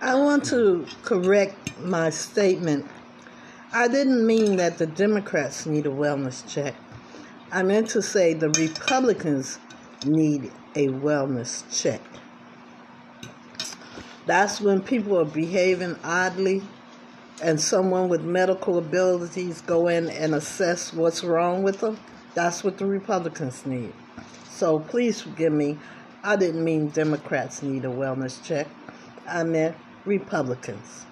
I want to correct my statement. I didn't mean that the Democrats need a wellness check. I meant to say the Republicans need a wellness check. That's when people are behaving oddly and someone with medical abilities go in and assess what's wrong with them. That's what the Republicans need. So please forgive me. I didn't mean Democrats need a wellness check. I meant Republicans.